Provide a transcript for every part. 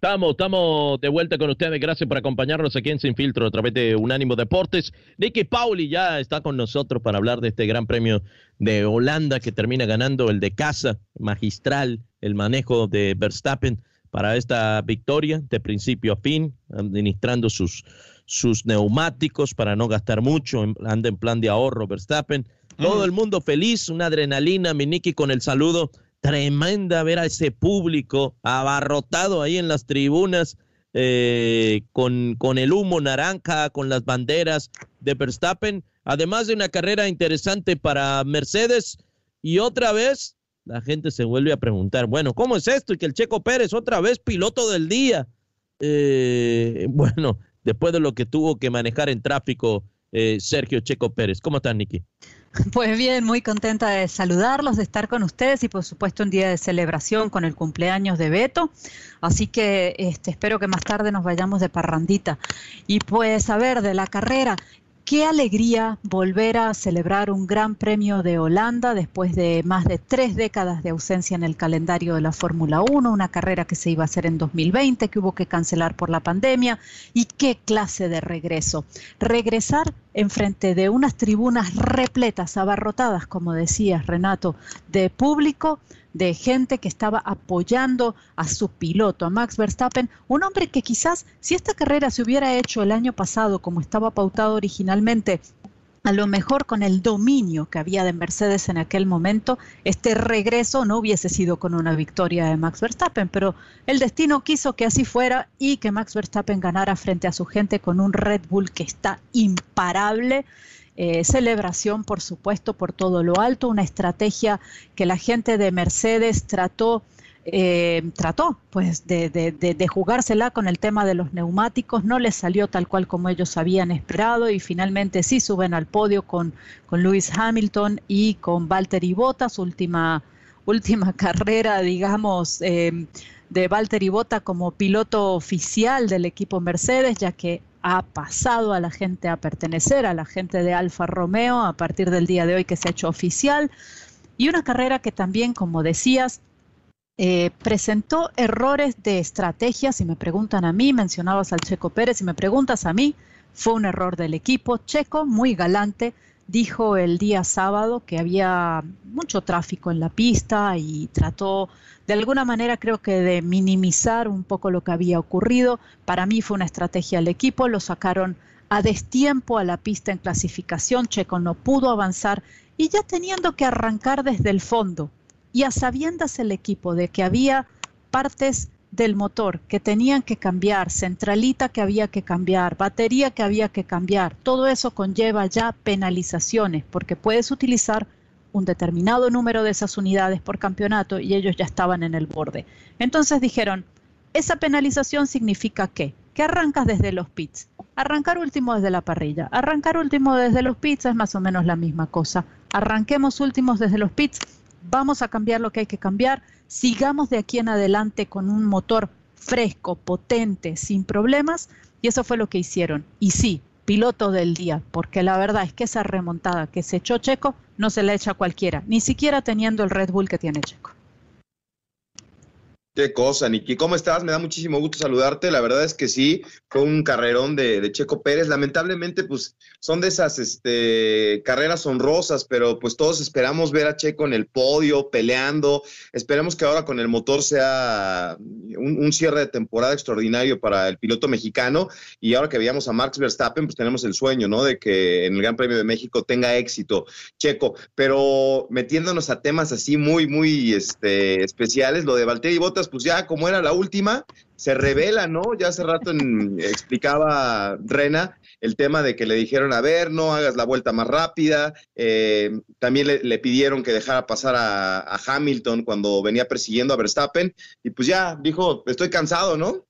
Estamos, estamos de vuelta con ustedes. Gracias por acompañarnos aquí en Sin Filtro a través de Unánimo Deportes. Nicky Pauli ya está con nosotros para hablar de este gran premio de Holanda que termina ganando el de casa, magistral, el manejo de Verstappen para esta victoria de principio a fin, administrando sus, sus neumáticos para no gastar mucho, anda en plan de ahorro Verstappen. Todo el mundo feliz, una adrenalina, mi Nicky con el saludo tremenda ver a ese público abarrotado ahí en las tribunas eh, con, con el humo naranja, con las banderas de Verstappen, además de una carrera interesante para Mercedes. Y otra vez la gente se vuelve a preguntar, bueno, ¿cómo es esto? Y que el Checo Pérez otra vez piloto del día. Eh, bueno, después de lo que tuvo que manejar en tráfico eh, Sergio Checo Pérez. ¿Cómo estás, Nicky? Pues bien, muy contenta de saludarlos, de estar con ustedes y por supuesto un día de celebración con el cumpleaños de Beto. Así que este, espero que más tarde nos vayamos de parrandita. Y pues a ver, de la carrera, Qué alegría volver a celebrar un gran premio de Holanda después de más de tres décadas de ausencia en el calendario de la Fórmula 1, una carrera que se iba a hacer en 2020, que hubo que cancelar por la pandemia. Y qué clase de regreso. Regresar en frente de unas tribunas repletas, abarrotadas, como decías Renato, de público de gente que estaba apoyando a su piloto, a Max Verstappen, un hombre que quizás si esta carrera se hubiera hecho el año pasado como estaba pautado originalmente, a lo mejor con el dominio que había de Mercedes en aquel momento, este regreso no hubiese sido con una victoria de Max Verstappen, pero el destino quiso que así fuera y que Max Verstappen ganara frente a su gente con un Red Bull que está imparable eh, celebración, por supuesto, por todo lo alto, una estrategia que la gente de Mercedes trató. Eh, trató pues de, jugársela con el tema de los neumáticos, no les salió tal cual como ellos habían esperado y finalmente sí suben al podio con, con Lewis Hamilton y con Valtteri Bottas, última, última carrera, digamos, eh, de Valtteri Bottas como piloto oficial del equipo Mercedes, ya que ha pasado a la gente a pertenecer a la gente de Alfa Romeo a partir del día de hoy que se ha hecho oficial. Y una carrera que también, como decías, eh, presentó errores de estrategia. Si me preguntan a mí, mencionabas al Checo Pérez, si me preguntas a mí, fue un error del equipo. Checo, muy galante, dijo el día sábado que había mucho tráfico en la pista y trató de alguna manera creo que de minimizar un poco lo que había ocurrido. Para mí fue una estrategia del equipo, lo sacaron a destiempo a la pista en clasificación, Checo no pudo avanzar y ya teniendo que arrancar desde el fondo y a sabiendas el equipo de que había partes del motor que tenían que cambiar, centralita que había que cambiar, batería que había que cambiar, todo eso conlleva ya penalizaciones porque puedes utilizar un determinado número de esas unidades por campeonato y ellos ya estaban en el borde. Entonces dijeron, esa penalización significa qué? Que arrancas desde los pits. Arrancar último desde la parrilla. Arrancar último desde los pits es más o menos la misma cosa. Arranquemos últimos desde los pits, vamos a cambiar lo que hay que cambiar sigamos de aquí en adelante con un motor fresco, potente, sin problemas, y eso fue lo que hicieron. Y sí, piloto del día, porque la verdad es que esa remontada que se echó Checo no se la echa cualquiera, ni siquiera teniendo el Red Bull que tiene Checo. Qué cosa, Niki. ¿Cómo estás? Me da muchísimo gusto saludarte. La verdad es que sí, fue un carrerón de, Checo Pérez. Lamentablemente, pues son de esas este, carreras honrosas, pero pues todos esperamos ver a Checo en el podio, peleando. Esperemos que ahora con el motor sea un, cierre de temporada extraordinario para el piloto mexicano. Y ahora que veíamos a Max Verstappen, pues tenemos el sueño, ¿no? De que en el Gran Premio de México tenga éxito Checo. Pero metiéndonos a temas así muy, muy este, especiales, lo de Valtteri Bottas pues ya como era la última, se revela, ¿no? Ya hace rato explicaba Rena el tema de que le dijeron, a ver, no hagas la vuelta más rápida. Eh, también le, pidieron que dejara pasar a, Hamilton cuando venía persiguiendo a Verstappen. Y pues ya dijo, estoy cansado, ¿no?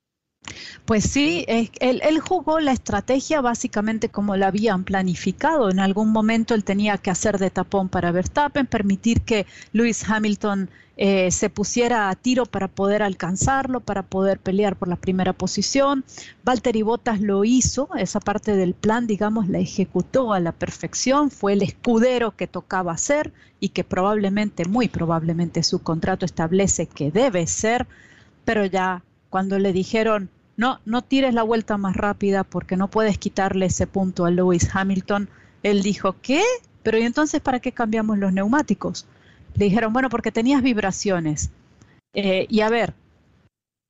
Pues sí, él, jugó la estrategia básicamente como la habían planificado. En algún momento él tenía que hacer de tapón para Verstappen, permitir que Lewis Hamilton eh, se pusiera a tiro para poder alcanzarlo, para poder pelear por la primera posición. Valtteri Bottas lo hizo, esa parte del plan, digamos, la ejecutó a la perfección, fue el escudero que tocaba hacer y que probablemente, muy probablemente su contrato establece que debe ser, pero ya cuando le dijeron, no, no tires la vuelta más rápida porque no puedes quitarle ese punto a Lewis Hamilton, él dijo, ¿qué? Pero ¿y entonces para qué cambiamos los neumáticos? Le dijeron, bueno, porque tenías vibraciones. Eh, y a ver,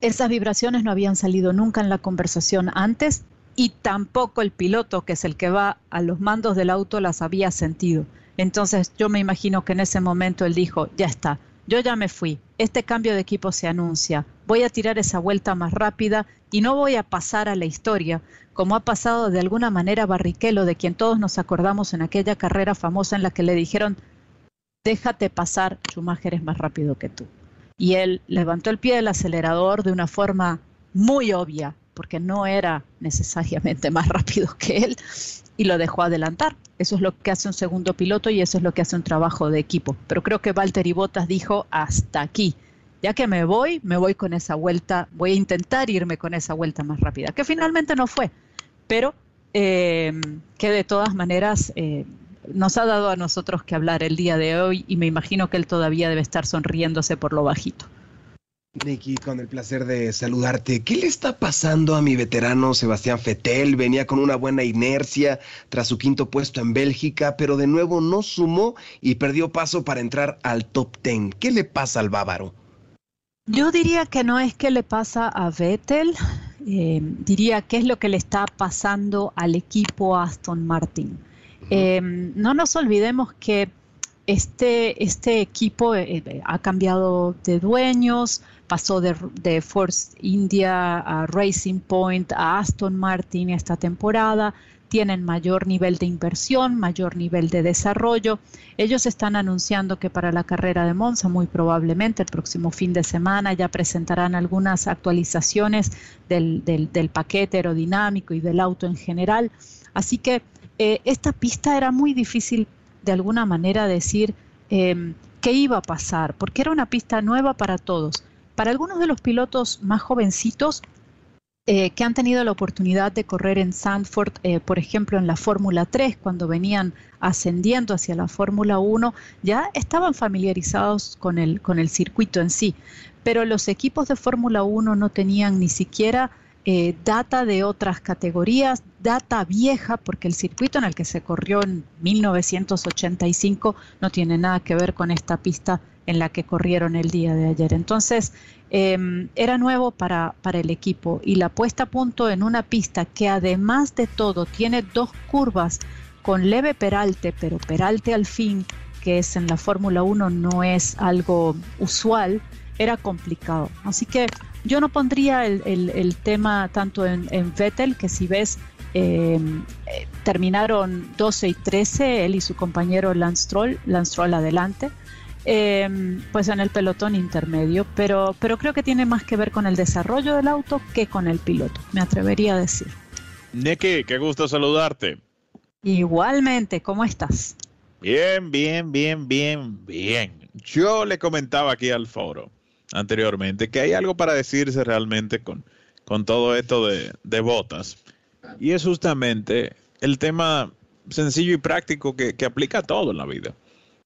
esas vibraciones no habían salido nunca en la conversación antes y tampoco el piloto, que es el que va a los mandos del auto, las había sentido. Entonces yo me imagino que en ese momento él dijo, ya está, yo ya me fui, este cambio de equipo se anuncia, voy a tirar esa vuelta más rápida y no voy a pasar a la historia, como ha pasado de alguna manera Barrichello, de quien todos nos acordamos en aquella carrera famosa en la que le dijeron, déjate pasar, Schumacher es más rápido que tú. Y él levantó el pie del acelerador de una forma muy obvia, porque no era necesariamente más rápido que él, y lo dejó adelantar. Eso es lo que hace un segundo piloto y eso es lo que hace un trabajo de equipo. Pero creo que Valtteri Bottas dijo hasta aquí. Ya que me voy, me voy con esa vuelta, voy a intentar irme con esa vuelta más rápida, que finalmente no fue, pero eh, que de todas maneras eh, nos ha dado a nosotros que hablar el día de hoy y me imagino que él todavía debe estar sonriéndose por lo bajito. Nicky, con el placer de saludarte. ¿Qué le está pasando a mi veterano Sebastián Fetel? Venía con una buena inercia tras su quinto puesto en Bélgica, pero de nuevo no sumó y perdió paso para entrar al top ten. ¿Qué le pasa al bávaro? Yo diría que no es que le pasa a Vettel, eh, diría que es lo que le está pasando al equipo Aston Martin. Eh, no nos olvidemos que este, este equipo eh, ha cambiado de dueños, pasó de, Force India a Racing Point, a Aston Martin esta temporada, tienen mayor nivel de inversión, mayor nivel de desarrollo. Ellos están anunciando que para la carrera de Monza, muy probablemente el próximo fin de semana, ya presentarán algunas actualizaciones del, paquete aerodinámico y del auto en general. Así que eh, esta pista era muy difícil de alguna manera decir eh, qué iba a pasar, porque era una pista nueva para todos. Para algunos de los pilotos más jovencitos eh, que han tenido la oportunidad de correr en Sandford, eh, por ejemplo, en la Fórmula 3, cuando venían ascendiendo hacia la Fórmula 1, ya estaban familiarizados con el, con el circuito en sí. Pero los equipos de Fórmula 1 no tenían ni siquiera eh, data de otras categorías, data vieja, porque el circuito en el que se corrió en 1985 no tiene nada que ver con esta pista en la que corrieron el día de ayer. Entonces, em, era nuevo para, para el equipo y la puesta a punto en una pista que además de todo tiene dos curvas con leve peralte, pero peralte al fin, que es en la Fórmula 1 no es algo usual, era complicado. Así que yo no pondría el, tema tanto en, en, Vettel, que si ves, em, eh, terminaron 12 y 13, él y su compañero Lance Stroll, Lance Stroll adelante. Em, pues en el pelotón intermedio, pero, pero creo que tiene más que ver con el desarrollo del auto que con el piloto, me atrevería a decir. Neki, qué gusto saludarte. Igualmente, ¿cómo estás? Bien, bien, bien, bien, bien. Yo le comentaba aquí al foro anteriormente que hay algo para decirse realmente con, con todo esto de, de botas. Y es justamente el tema sencillo y práctico que, que aplica a todo en la vida.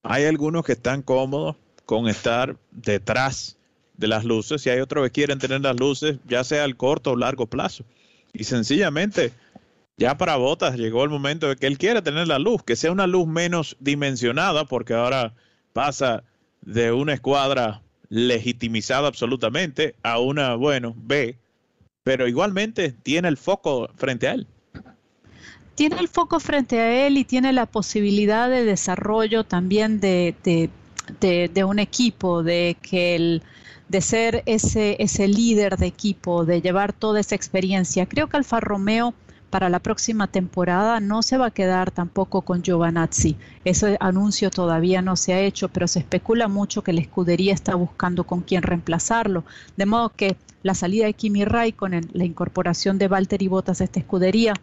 Hay algunos que están cómodos con estar detrás de las luces y hay otros que quieren tener las luces ya sea al corto o largo plazo. Y sencillamente, ya para Botas llegó el momento de que él quiera tener la luz, que sea una luz menos dimensionada, porque ahora pasa de una escuadra legitimizada absolutamente a una, bueno, B, pero igualmente tiene el foco frente a él tiene el foco frente a él y tiene la posibilidad de desarrollo también de, de, un equipo, de que el, de ser ese, ese líder de equipo, de llevar toda esa experiencia. Creo que Alfa Romeo para la próxima temporada no se va a quedar tampoco con Giovanazzi. Ese anuncio todavía no se ha hecho, pero se especula mucho que la escudería está buscando con quién reemplazarlo. De modo que la salida de Kimi Raikkonen, la incorporación de Valtteri Bottas a esta escudería,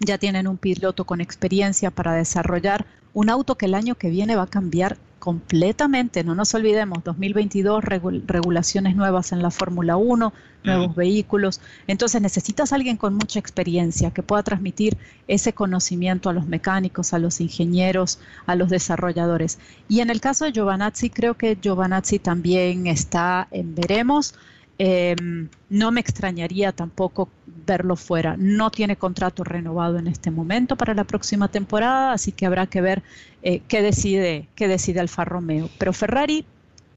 ya tienen un piloto con experiencia para desarrollar un auto que el año que viene va a cambiar completamente. No nos olvidemos, 2022, regulaciones nuevas en la Fórmula 1, nuevos vehículos. Entonces necesitas alguien con mucha experiencia que pueda transmitir ese conocimiento a los mecánicos, a los ingenieros, a los desarrolladores. Y en el caso de Giovanazzi, creo que Giovanazzi también está en veremos. Em, no me extrañaría tampoco verlo fuera. No tiene contrato renovado en este momento para la próxima temporada, así que habrá que ver eh, qué decide qué decide Alfa Romeo. Pero Ferrari,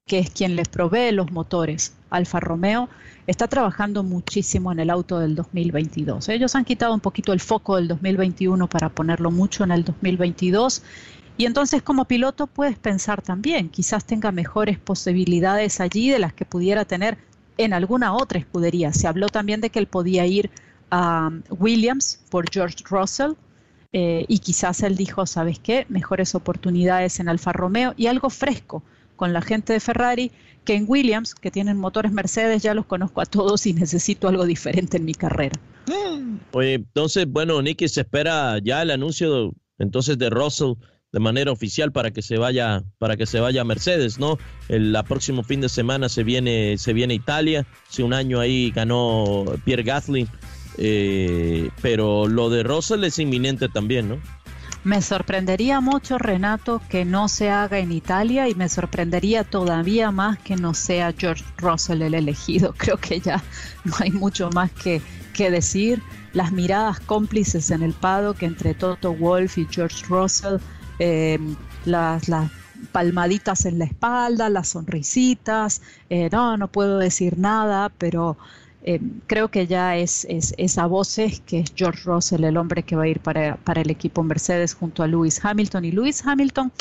que es quien les provee los motores, Alfa Romeo, está trabajando muchísimo en el auto del 2022. Ellos han quitado un poquito el foco del 2021 para ponerlo mucho en el 2022. Y entonces como piloto puedes pensar también, quizás tenga mejores posibilidades allí de las que pudiera tener en alguna otra escudería. Se habló también de que él podía ir a um, Williams por George Russell eh, y quizás él dijo, ¿sabes qué? Mejores oportunidades en Alfa Romeo y algo fresco con la gente de Ferrari que en Williams, que tienen motores Mercedes, ya los conozco a todos y necesito algo diferente en mi carrera. Oye, entonces, bueno, Nicky, se espera ya el anuncio entonces de Russell de manera oficial para que se vaya para que se vaya Mercedes, ¿no? El próximo fin de semana se viene se viene Italia, hace un año ahí ganó Pierre Gasly, eh, pero lo de Russell es inminente también, ¿no? Me sorprendería mucho, Renato, que no se haga en Italia y me sorprendería todavía más que no sea George Russell el elegido. Creo que ya no hay mucho más que, que decir. Las miradas cómplices en el paddock entre Toto Wolf y George Russell Em, las, palmaditas en la espalda, las sonrisitas, eh, no, no puedo decir nada, pero em, creo que ya es, es, voces que es George Russell el hombre que va a ir para, para el equipo Mercedes junto a Lewis Hamilton. Y Lewis Hamilton,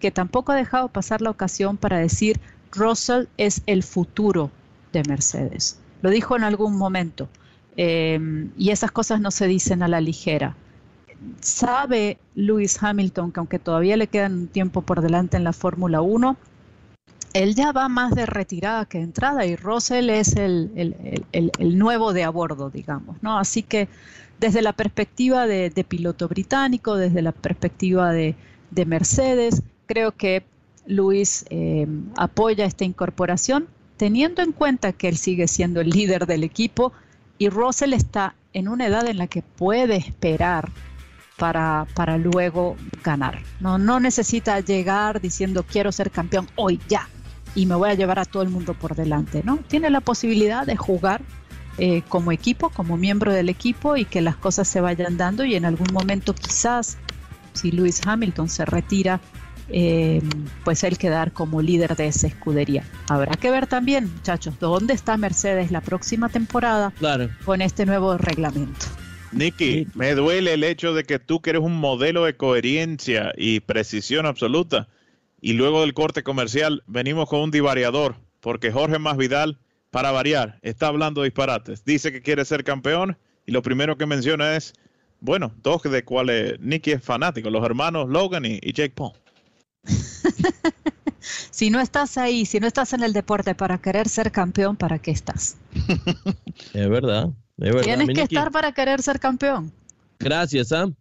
que tampoco ha dejado pasar la ocasión para decir, Russell es el futuro de Mercedes. Lo dijo en algún momento. Em, y esas cosas no se dicen a la ligera sabe Lewis Hamilton que aunque todavía le queda un tiempo por delante en la Fórmula 1, él ya va más de retirada que de entrada y Russell es el, nuevo de a bordo, digamos, ¿no? Así que desde la perspectiva de, piloto británico, desde la perspectiva de, Mercedes, creo que Lewis eh, apoya esta incorporación, teniendo en cuenta que él sigue siendo el líder del equipo y Russell está en una edad en la que puede esperar para, para luego ganar. No, no necesita llegar diciendo quiero ser campeón hoy ya y me voy a llevar a todo el mundo por delante. ¿no? Tiene la posibilidad de jugar eh, como equipo, como miembro del equipo y que las cosas se vayan dando y en algún momento quizás si Lewis Hamilton se retira, eh, pues él quedar como líder de esa escudería. Habrá que ver también, muchachos, dónde está Mercedes la próxima temporada con este nuevo reglamento. Nicky, me duele el hecho de que tú que eres un modelo de coherencia y precisión absoluta, y luego del corte comercial venimos con un divariador, porque Jorge Masvidal, para variar, está hablando disparates. Dice que quiere ser campeón y lo primero que menciona es, bueno, dos de cuales Nicky es fanático, los hermanos Logan y, Jake Paul. si no estás ahí, si no estás en el deporte para querer ser campeón, ¿para qué estás? es verdad. Tienes que estar para querer ser campeón. Gracias, Sam.